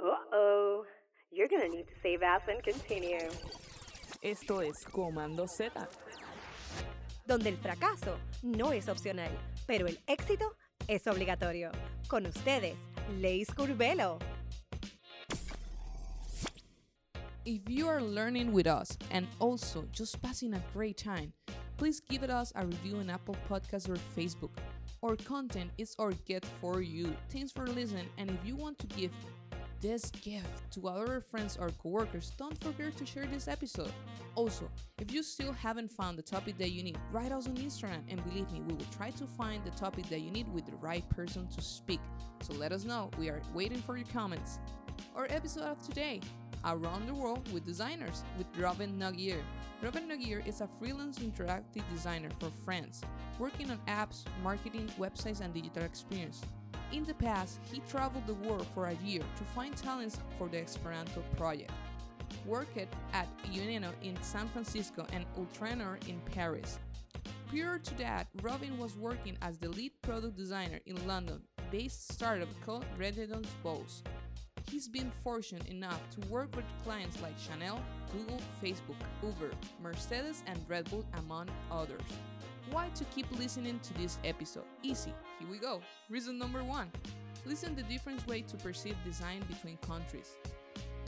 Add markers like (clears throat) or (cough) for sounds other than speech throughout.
Uh-oh. You're gonna need to save as and continue. Esto es Comando Z. donde el fracaso no es opcional, pero el éxito es obligatorio. Con ustedes, Leis Curvelo. If you are learning with us and also just passing a great time, please give it us a review on Apple Podcasts or Facebook. Our content is our gift for you. Thanks for listening, and if you want to give this gift to other friends or coworkers, don't forget to share this episode. Also, if you still haven't found the topic that you need, write us on Instagram and believe me, we will try to find the topic that you need with the right person to speak. So let us know. We are waiting for your comments. Our episode of today Around the World with Designers with Robin Noguier. Robin Noguier is a freelance interactive designer for France, working on apps, marketing, websites, and digital experience. In the past, he traveled the world for a year to find talents for the Esperanto project. Worked at Ueno in San Francisco and Ultranoir in Paris. Prior to that, Robin was working as the lead product designer in London based startup called Residence Bose. He's been fortunate enough to work with clients like Chanel, Google, Facebook, Uber, Mercedes, and Red Bull, among others. Why to keep listening to this episode? Easy, here we go. Reason number one listen the different way to perceive design between countries.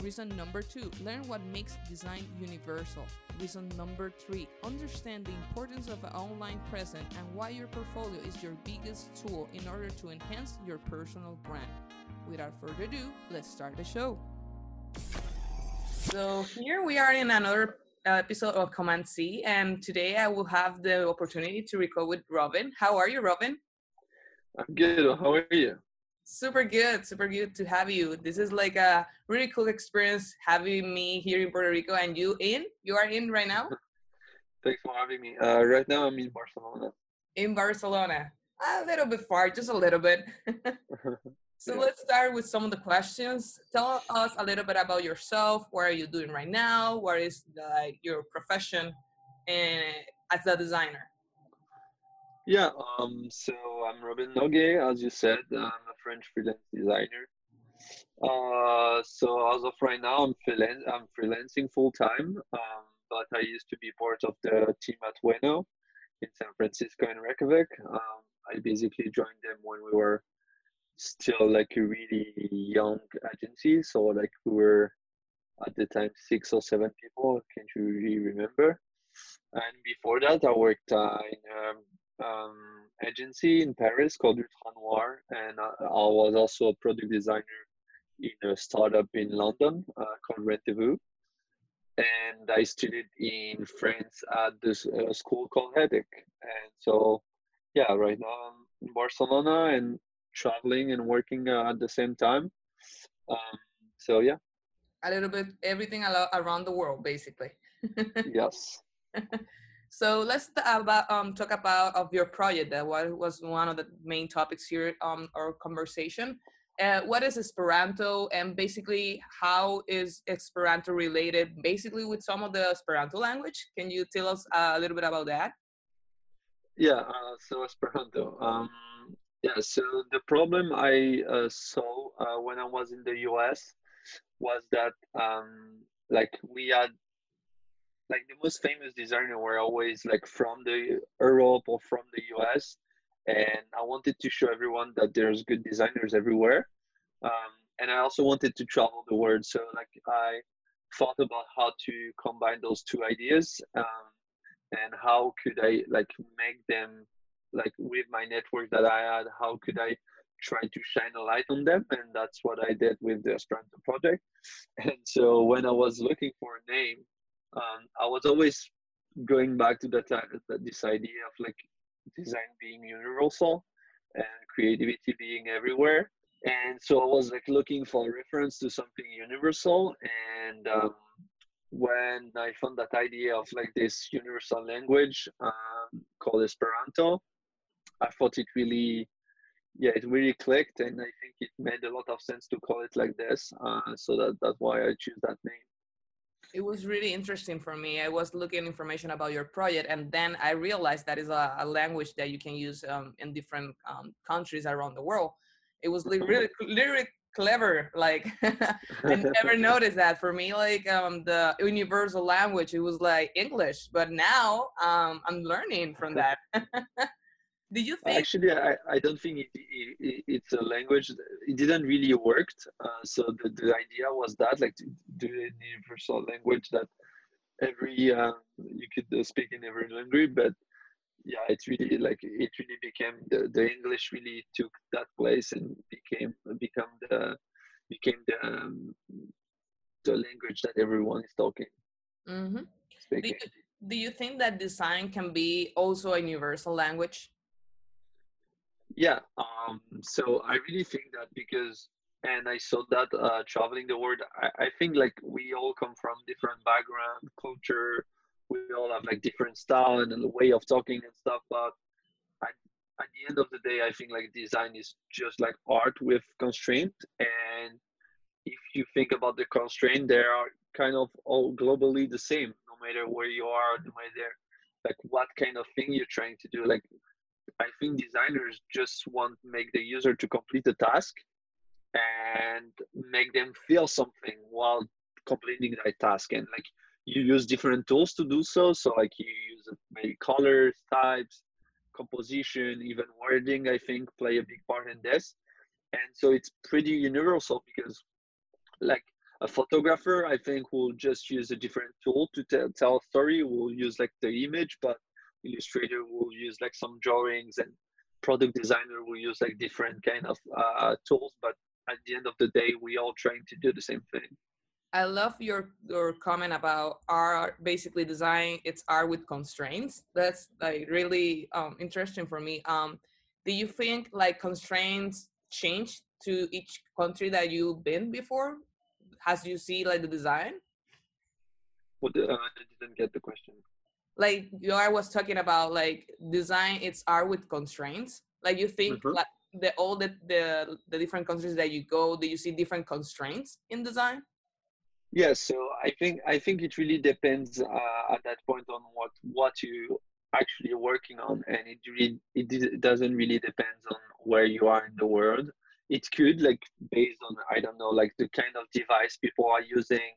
Reason number two learn what makes design universal. Reason number three understand the importance of an online presence and why your portfolio is your biggest tool in order to enhance your personal brand. Without further ado, let's start the show. So, here we are in another episode of Command Z, and today I will have the opportunity to record with Robin. How are you, Robin? I'm good. How are you? Super good, super good to have you. This is like a really cool experience having me here in Puerto Rico and you in. You are in right now? (laughs) Thanks for having me. Uh, right now, I'm in Barcelona. In Barcelona. A little bit far, just a little bit. (laughs) (laughs) so Yeah. let's start with some of the questions. Tell us a little bit about yourself. What are you doing right now? What is like your profession and as a designer? Yeah. Um. So I'm Robin Noguier, as you said. I'm a French freelance designer. Uh. So as of right now, I'm freelance. I'm freelancing full time. Um. But I used to be part of the team at Ueno in San Francisco and Reykjavik. Um. I basically joined them when we were still like a really young agency. So like we were at the time six or seven people. Can't really remember. And before that, I worked uh, in um, um, agency in Paris called Ultra Noir, and I, I was also a product designer in a startup in London uh, called Rendezvous. And I studied in France at this uh, school called HETIC. And so, yeah, right now I'm in Barcelona and traveling and working uh, at the same time. Um, so, yeah, A little bit everything around the world, basically. (laughs) yes. (laughs) So let's about um talk about of your project. That was one of the main topics here um our conversation. Uh, what is Esperanto, and basically how is Esperanto related, basically with some of the Esperanto language? Can you tell us a little bit about that? Yeah, uh, so Esperanto. Um, yeah, so the problem I uh, saw uh, when I was in the US was that um, like we had like the most famous designer were always like from the Europe or from the US, and I wanted to show everyone that there's good designers everywhere. Um, and I also wanted to travel the world, so like I thought about how to combine those two ideas. Um, and how could I like make them like with my network that I had, how could I try to shine a light on them? And that's what I did with the Esperanto project. (laughs) And so when I was looking for a name, um, I was always going back to that, that this idea of like design being universal and creativity being everywhere. And so I was like looking for a reference to something universal and um, when I found that idea of like this universal language um, called Esperanto, I thought it really, yeah, it really clicked, and I think it made a lot of sense to call it like this. Uh, so that that's why I choose that name. It was really interesting for me. I was looking information about your project, and then I realized that is a, a language that you can use um, in different um, countries around the world. It was li- really, literally clever like (laughs) i (laughs) never noticed that for me like um the universal language it was like english but now um i'm learning from that (laughs) do you think actually i, I don't think it, it, it's a language it didn't really worked uh, so the, the idea was that like to do a universal language that every uh, you could uh, speak in every language? But yeah it's really like it really became the, the english really took that place and became become the became the um, the language that everyone is talking mm-hmm. do, you, do you think that design can be also a universal language yeah um so i really think that because and i saw that uh traveling the world I, I think like we all come from different background culture we all have like different style and way of talking and stuff but at, at the end of the day i think like design is just like art with constraint and if you think about the constraint they are kind of all globally the same no matter where you are no matter like what kind of thing you're trying to do like i think designers just want make the user to complete the task and make them feel something while completing that task and like you use different tools to do so. So like you use maybe colors, types, composition, even wording, I think play a big part in this. And so it's pretty universal because like a photographer, I think will just use a different tool to tell, tell a story. We'll use like the image, but illustrator will use like some drawings and product designer will use like different kind of uh, tools. But at the end of the day, we all trying to do the same thing. I love your your comment about art basically design it's art with constraints. That's like really um, interesting for me. Um, do you think like constraints change to each country that you've been before? Has you see like the design? What uh, I didn't get the question. Like you I was talking about like design it's art with constraints. Like you think mm-hmm. like the all the, the the different countries that you go, do you see different constraints in design? yeah so i think i think it really depends uh, at that point on what what you actually working on and it really it doesn't really depends on where you are in the world it could like based on i don't know like the kind of device people are using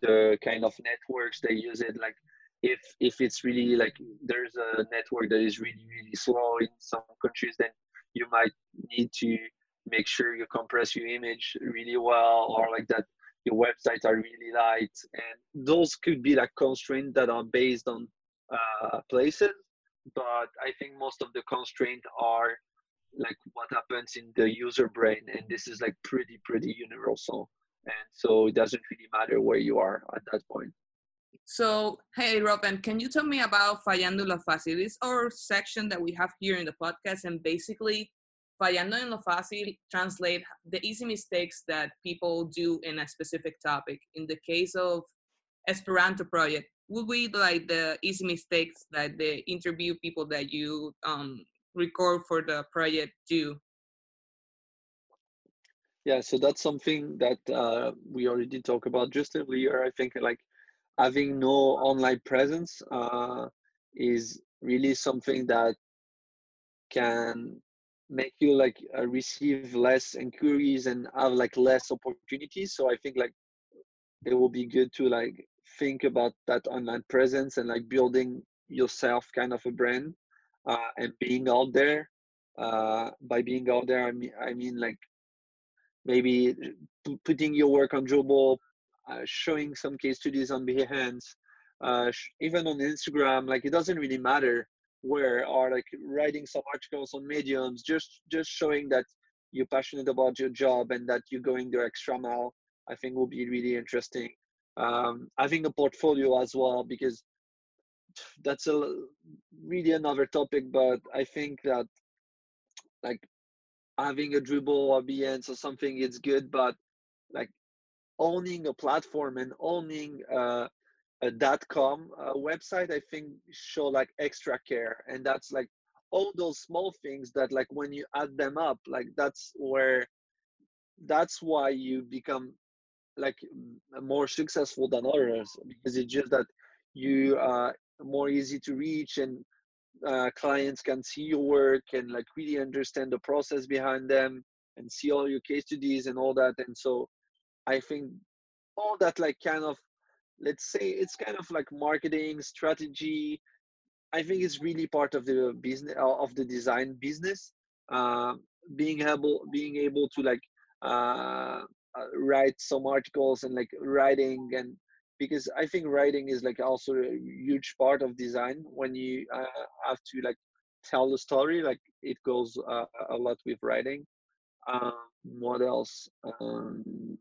the kind of networks they use it like if if it's really like there's a network that is really really slow in some countries then you might need to make sure you compress your image really well or like that your websites are really light. And those could be like constraints that are based on uh, places but i think most of the constraints are like what happens in the user brain and this is like pretty pretty universal. And so it doesn't really matter where you are at that point so hey robin can you tell me about fallando lo fácil it's our section that we have here in the podcast and basically Fallando en lo fácil translate the easy mistakes that people do in a specific topic. In the case of Esperanto project, would be like the easy mistakes that the interview people that you um, record for the project do? Yeah, so that's something that uh, we already talked about just earlier. I think like having no online presence uh, is really something that can make you like uh, receive less inquiries and have like less opportunities. So i think like it will be good to like think about that online presence and like building yourself kind of a brand uh, and being out there. Uh, by being out there i mean i mean like maybe putting your work on Dribbble, uh, showing some case studies on behance uh, even on instagram like it doesn't really matter where or like writing some articles on mediums just just showing that you're passionate about your job and that you're going the extra mile i think will be really interesting. Um, having a portfolio as well because that's a really another topic but i think that like having a Dribbble or behance or something is good but like owning a platform and owning uh, a dot com uh, website i think show like extra care. And that's like all those small things that like when you add them up like that's where that's why you become like more successful than others because it's just that you are more easy to reach and uh, clients can see your work and like really understand the process behind them and see all your case studies and all that. And so i think all that like kind of let's say it's kind of like marketing strategy i think it's really part of the business of the design business uh, being able being able to like uh, uh, write some articles and like writing and because i think writing is like also a huge part of design when you uh, have to like tell the story like it goes uh, a lot with writing um, what else um,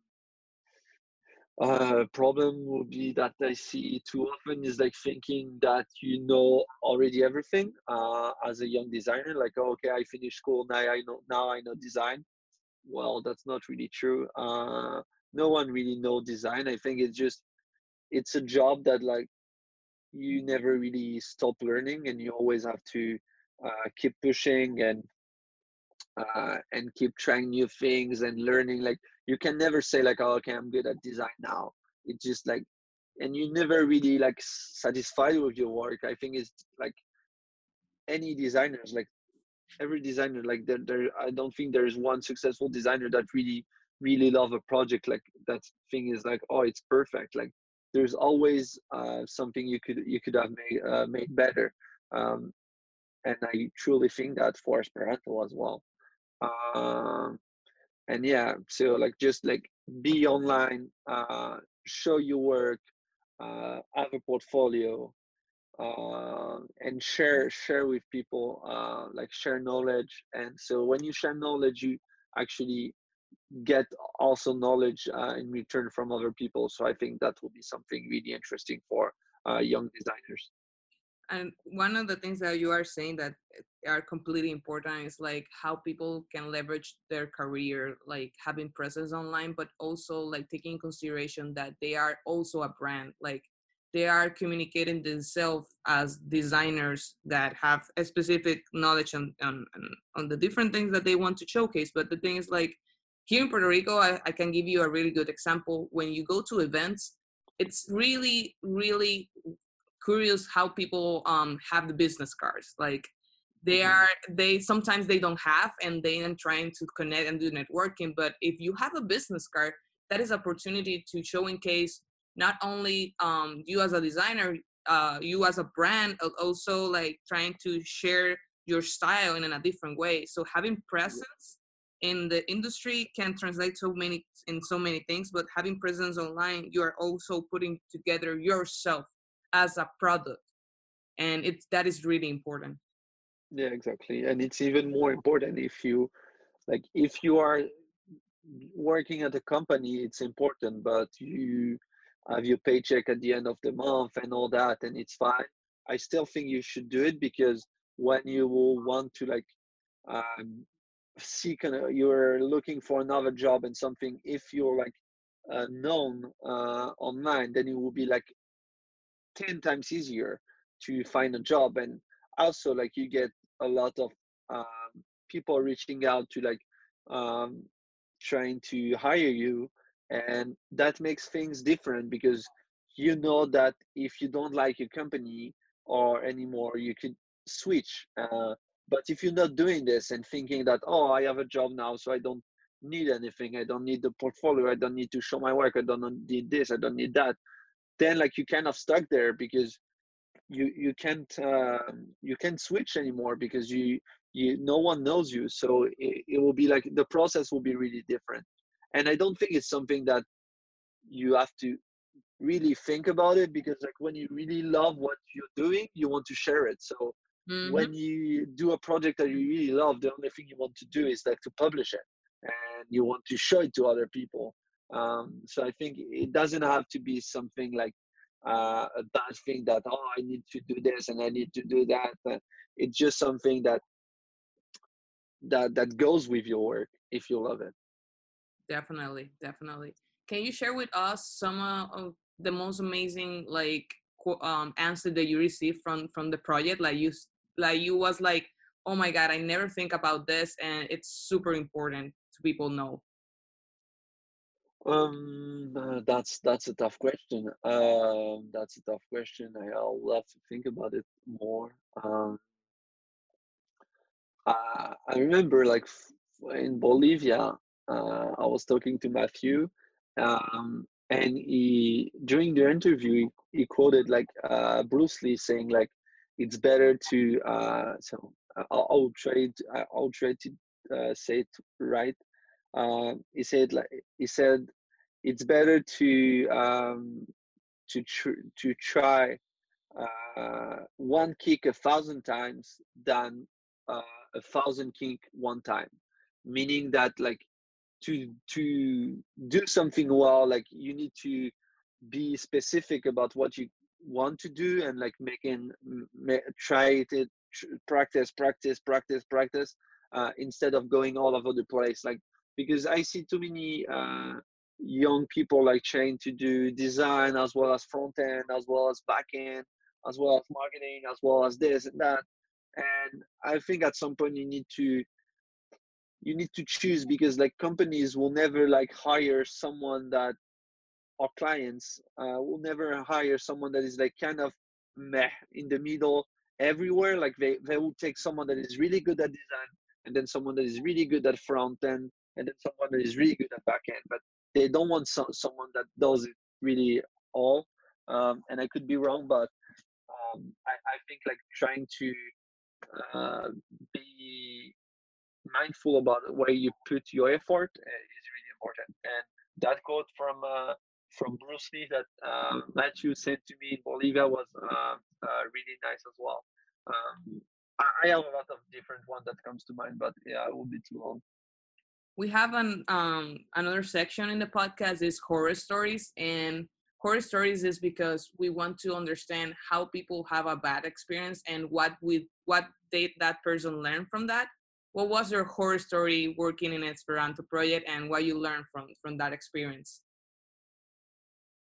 uh, problem would be that I see too often is like thinking that you know already everything uh, as a young designer. Like, oh, okay, I finished school now. I know now I know design. Well, that's not really true. Uh, no one really know design. I think it's just it's a job that like you never really stop learning, and you always have to uh, keep pushing and uh, and keep trying new things and learning. Like you can never say like, oh, okay, I'm good at design now. It's just like, and you never really like satisfied with your work. I think it's like any designers, like every designer, like there, there. I don't think there is one successful designer that really, really love a project. Like that thing is like, oh, it's perfect. Like there's always uh, something you could you could have made uh, made better. Um, and I truly think that for Esperanto as well. Um, and yeah, so like just like be online, uh, show your work, uh, have a portfolio, uh, and share share with people, uh, like share knowledge. And so when you share knowledge, you actually get also knowledge uh, in return from other people. So I think that will be something really interesting for uh, young designers and one of the things that you are saying that eh, are completely important is like how people can leverage their career like having presence online but also like taking consideration that they are also a brand like they are communicating themselves as designers that have a specific knowledge on, on, on the different things that they want to showcase but the thing is like here in puerto rico I, I can give you a really good example. When you go to events it's really really curious how people um, have the business cards. Like they mm-hmm. are they sometimes they don't have and they are trying to connect and do networking. But if you have a business card, that is opportunity to show in case not only um, you as a designer, uh, you as a brand, also like trying to share your style in a different way. So having presence in the industry can translate so many in so many things but having presence online you are also putting together yourself as a product and it's that is really important. Yeah exactly and it's even more important if you like if you are working at a company it's important but you have your paycheck at the end of the month and all that and it's fine. I still think you should do it because when you will want to like um, seek an, you're looking for another job and something if you're like uh, known uh, online then it will be like 10 times easier to find a job and also like you get a lot of um, people reaching out to like um, trying to hire you and that makes things different because you know that if you don't like your company or anymore you could switch uh, but if you're not doing this and thinking that oh i have a job now so i don't need anything. I don't need the portfolio. I don't need to show my work. I don't need this. I don't need that then like you kind of stuck there because you you can't uh, you can't switch anymore because you you no one knows you. So it, it will be like the process will be really different. And i don't think it's something that you have to really think about it because like when you really love what you're doing you want to share it. So mm-hmm. when you do a project that you really love the only thing you want to do is like to publish it and you want to show it to other people um, so I think it doesn't have to be something like uh, a bad thing that oh I need to do this and I need to do that. But it's just something that that that goes with your work if you love it. Definitely, definitely. Can you share with us some uh, of the most amazing like um, answer that you received from from the project? Like you like you was like, oh my god, I never think about this, and it's super important to people know. Um, uh, that's that's a tough question. Um, that's a tough question. I, I'll have to think about it more. Um, uh, I remember like in Bolivia, uh, I was talking to Matthew, um, and he during the interview he, he quoted like uh, Bruce Lee saying like it's better to uh, so I'll, I'll try to, I'll try to uh, say it right. Uh, he said like he said it's better to um, to tr- to try uh, one kick a thousand times than uh, a thousand kick one time. Meaning that like to to do something well like you need to be specific about what you want to do and like making try it practice practice practice practice uh, instead of going all over the place like because i see too many uh, young people like trying to do design as well as front end as well as back end as well as marketing as well as this and that. And i think at some point you need to you need to choose because like companies will never like hire someone that our clients uh, will never hire someone that is like kind of meh in the middle everywhere. Like they, they will take someone that is really good at design and then someone that is really good at front end and then someone that is really good at back end but they don't want so, someone that does it really all um, and i could be wrong but um, I, I think like trying to uh, be mindful about where you put your effort uh, is really important. And that quote from uh, from Bruce Lee that uh, Matthew sent to me in Bolivia was uh, uh, really nice as well. Um, I, have a lot of different one that comes to mind, but yeah, it will be too long. We have an um, another section in the podcast is horror stories, and horror stories is because we want to understand how people have a bad experience and what we what they that person learned from that what was your horror story working in Esperanto project and what you learned from from that experience?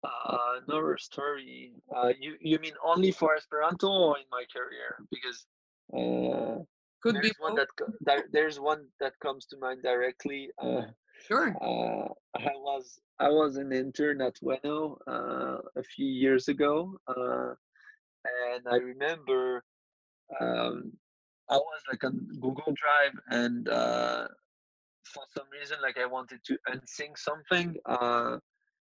Uh, horror story. Uh, you you mean only for Esperanto or in my career? Because uh, could there's be one that, that there's one that comes to mind directly. Uh, sure. Uh, I was I was an intern at Ueno uh, a few years ago, uh, and I remember um, I was like on Google Drive, and uh, for some reason, like I wanted to unsync something, uh,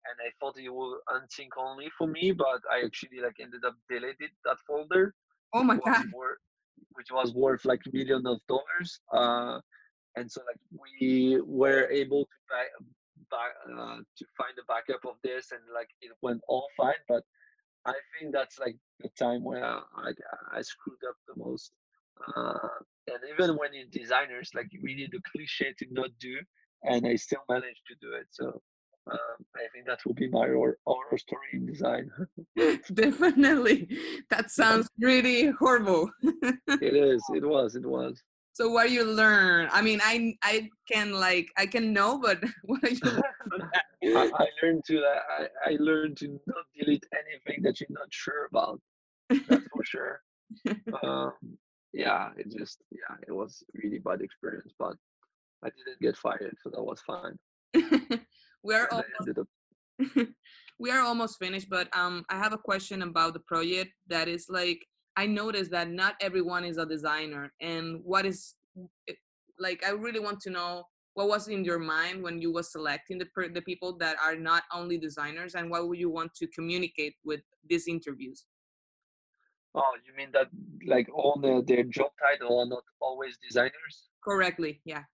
and I thought it would unsync only for me, but I actually like ended up deleted that folder. Oh my god! Which was worth like millions of dollars, uh, and so like we were able to buy, buy uh, to find a backup of this, and like it went all fine, but. I think that's like the time where I, I screwed up the most. Uh, and even when you're designers, like we need a cliche to not do, and I still managed to do it. So um, I think that will be my horror, horror story in design. (laughs) Definitely, that (laughs) sounds really horrible. it is. It was. It was. So what do you learn? I mean, I I can like I can know, but (laughs) what are you I, I, learned to I, I learned to not delete anything that you're not sure about. That's for sure. Um, yeah, it just yeah, it was really bad experience, but I didn't get fired, so that was fine. (laughs) we are almost (laughs) we are almost finished, but um, I have a question about the project that is like I noticed that not everyone is a designer, and what is like I really want to know what was in your mind when you was selecting the the people that are not only designers, and what would you want to communicate with these interviews? Oh, you mean that like all the, their job title are not always designers? Correctly, yeah.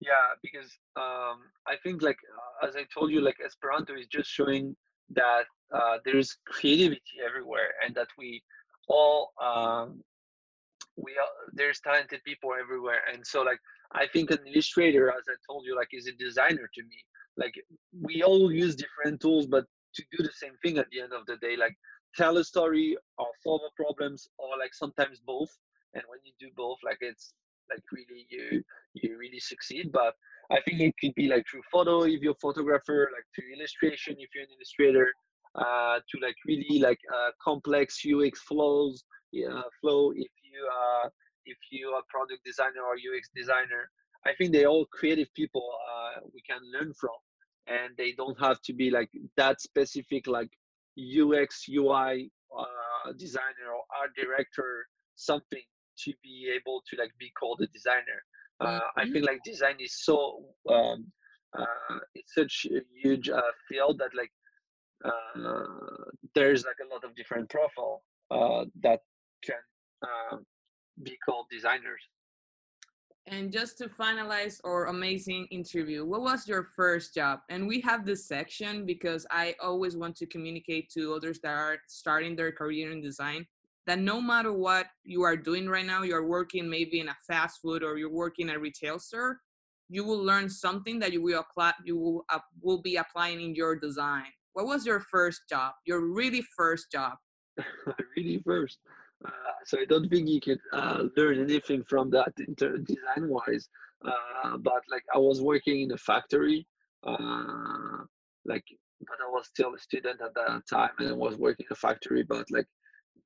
Yeah, because um, I think like uh, as I told you, like Esperanto is just showing that uh, there's creativity everywhere, and that we all um, we are, there's talented people everywhere, and so like I think an illustrator, as I told you, like is a designer to me. Like we all use different tools, but to do the same thing at the end of the day, like tell a story or solve a problems or like sometimes both and when you do both like it's like really you you really succeed. But i think it could be like through photo if you're a photographer like to illustration if you're an illustrator uh, to like really like uh, complex ux flows yeah, flow if you uh if you are product designer or ux designer. I think they're all creative people uh, we can learn from. And they don't have to be like that specific like UX, UI uh, designer or art director something to be able to like be called a designer. Uh, I Mhm. feel like design is so um, uh, it's such a huge uh, field that like uh, there's like a lot of different profile uh, that can uh, be called designers. And just to finalize our amazing interview, what was your first job? And we have this section because I always want to communicate to others that are starting their career in design that no matter what you are doing right now, you're working maybe in a fast food or you're working a retail store, you will learn something that you will apply, you will, uh, will be applying in your design. What was your first job? Your really first job? (laughs) really first. Uh, so I don't think you can uh, learn anything from that inter- design wise. Uh, but like I was working in a factory, uh, like but I was still a student at that time, and I was working in a factory. But like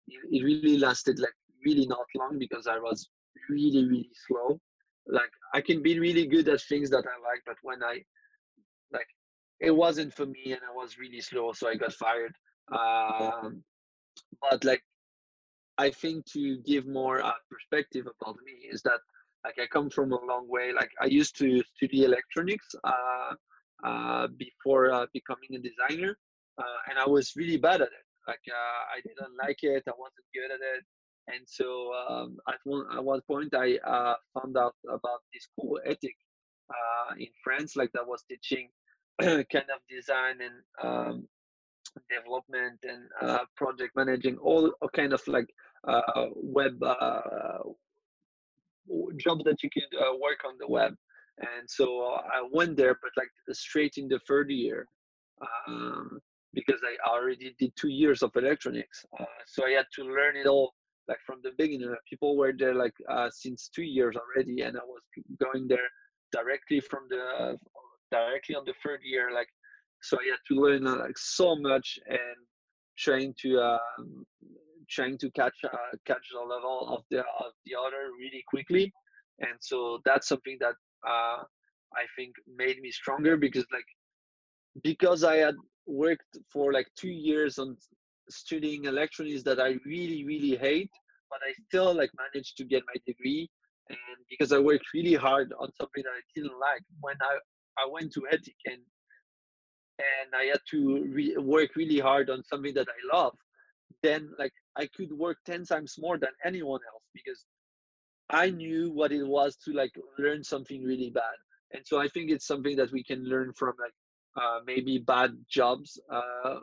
it, really lasted like really not long because I was really really slow. Like I can be really good at things that I like, but when I like it wasn't for me, and I was really slow, so I got fired. Um, but like I think to give more uh, perspective about me is that like I come from a long way. Like I used to study electronics uh, uh, before uh, becoming a designer, uh, and I was really bad at it. Like uh, I didn't like it. I wasn't good at it, and so um, at one at one point I uh, found out about this cool HETIC uh, in France, like that was teaching (clears throat) kind of design and um, development and uh, project managing all kind of like uh, web uh, job that you could work on the web and so i went there but like straight in the third year um, because i already did two years of electronics uh, so i had to learn it all like from the beginning. People were there like uh, since two years already and i was going there directly from the directly on the third year like so I had to learn uh, like so much and trying to um, trying to catch uh, catch the level of the of the other really quickly, and so that's something that uh, I think made me stronger because like because I had worked for like two years on studying electronics that I really really hate, but I still like managed to get my degree, and because I worked really hard on something that I didn't like when I I went to HETIC and and I had to re- work really hard on something that I love, then like I could work 10 times more than anyone else because I knew what it was to like learn something really bad. And so I think it's something that we can learn from like uh, maybe bad jobs uh,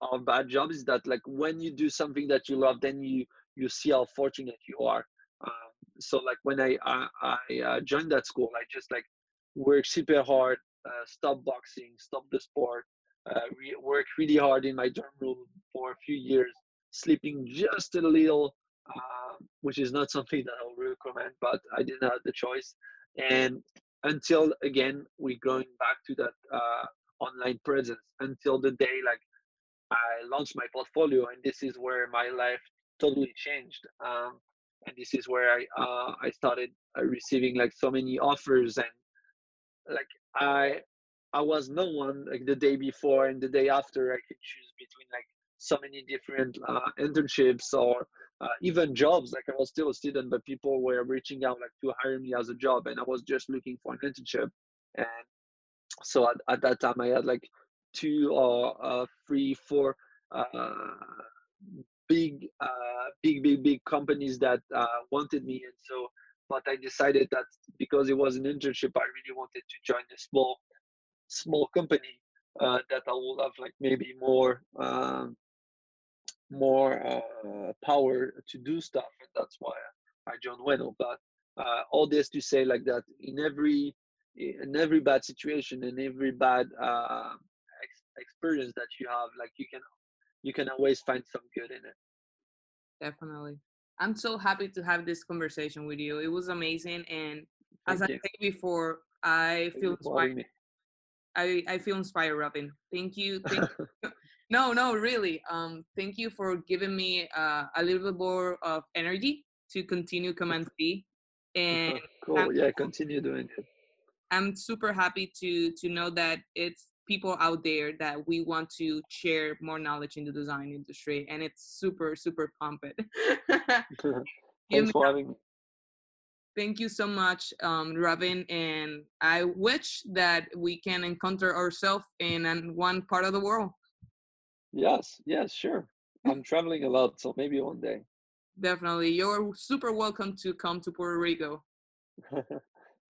or bad jobs is that like when you do something that you love, then you you see how fortunate you are. Um, so like when I I, I uh, joined that school, I just like worked super hard uh, stop boxing, stop the sport, uh, re- work really hard in my dorm room for a few years, sleeping just a little, uh, which is not something that I would recommend, but I didn't have the choice. And until again, we're going back to that uh, online presence until the day like I launched my portfolio, and this is where my life totally changed. Um, and this is where I uh, I started uh, receiving like so many offers and like I I was no one like the day before and the day after I could choose between like so many different uh, internships or uh, even jobs. Like I was still a student, but people were reaching out like to hire me as a job, and I was just looking for an internship. And so at, at that time, I had like two or uh, three, four uh, big, uh, big, big, big companies that uh, wanted me, and so but I decided that because it was an internship, I really wanted to join a small, small company uh, that I would have like maybe more, um, more uh, power to do stuff, and that's why I joined Ueno. But uh, all this to say like that in every, in every bad situation, in every bad uh, ex- experience that you have, like you can, you can always find some good in it. Definitely. I'm so happy to have this conversation with you. It was amazing, and as Thank I you. said before, I Thank feel you inspired. I, I feel inspired, Robin. Thank you. Thank (laughs) me. No, no, really. Um, thank you for giving me uh, a little bit more of energy to continue Command Z, and (laughs) (laughs) cool. Yeah, continue doing it. I'm super happy to to know that it's people out there that we want to share more knowledge in the design industry, and it's super super pumped. (laughs) Thanks for having me. Thank you so much, um, Robin. And I wish that we can encounter ourselves in an, one part of the world. Yes, yes, sure. I'm traveling a lot, so maybe one day. Definitely. You're super welcome to come to Puerto Rico. (laughs) I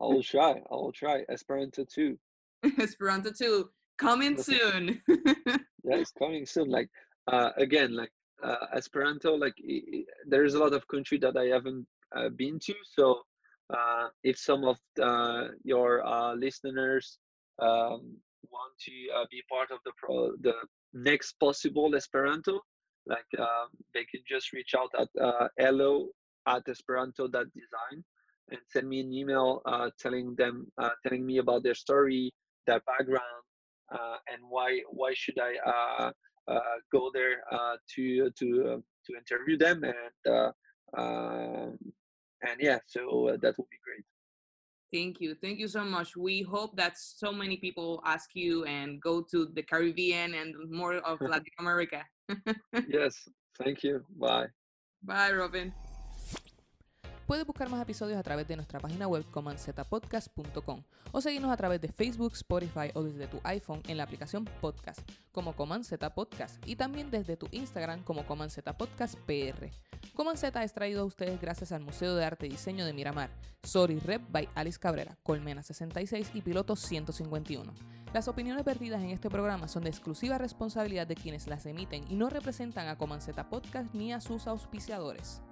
will try. I will try. Esperanto too. (laughs) Esperanto too. Coming (laughs) soon. Yeah, it's coming soon. Like uh, again, like uh, Esperanto, like i- i- there's a lot of country that I haven't uh, been to. So uh, if some of uh, your uh, listeners um, want to uh, be part of the pro the next possible Esperanto, like um, they can just reach out at uh, hello at esperanto.design and send me an email uh, telling them uh, telling me about their story, their background, uh, and why why should I uh, uh, go there uh, to to uh, to interview them and uh, um, and yeah, so uh, that would be great. Thank you. Thank you so much. We hope that so many people ask you and go to the Caribbean and more of (laughs) Latin America. (laughs) Yes, thank you. Bye. Bye, Robin. Puedes buscar más episodios a través de nuestra página web comanzetapodcast.com o seguirnos a través de Facebook, Spotify o desde tu iPhone en la aplicación Podcast como Coman Z Podcast y también desde tu Instagram como Coman Z Podcast PR. Coman Z es traído a ustedes gracias al Museo de Arte y Diseño de Miramar, Sorry Rep by Alice Cabrera, Colmena 66 y Piloto 151. Las opiniones vertidas en este programa son de exclusiva responsabilidad de quienes las emiten y no representan a Coman Z Podcast ni a sus auspiciadores.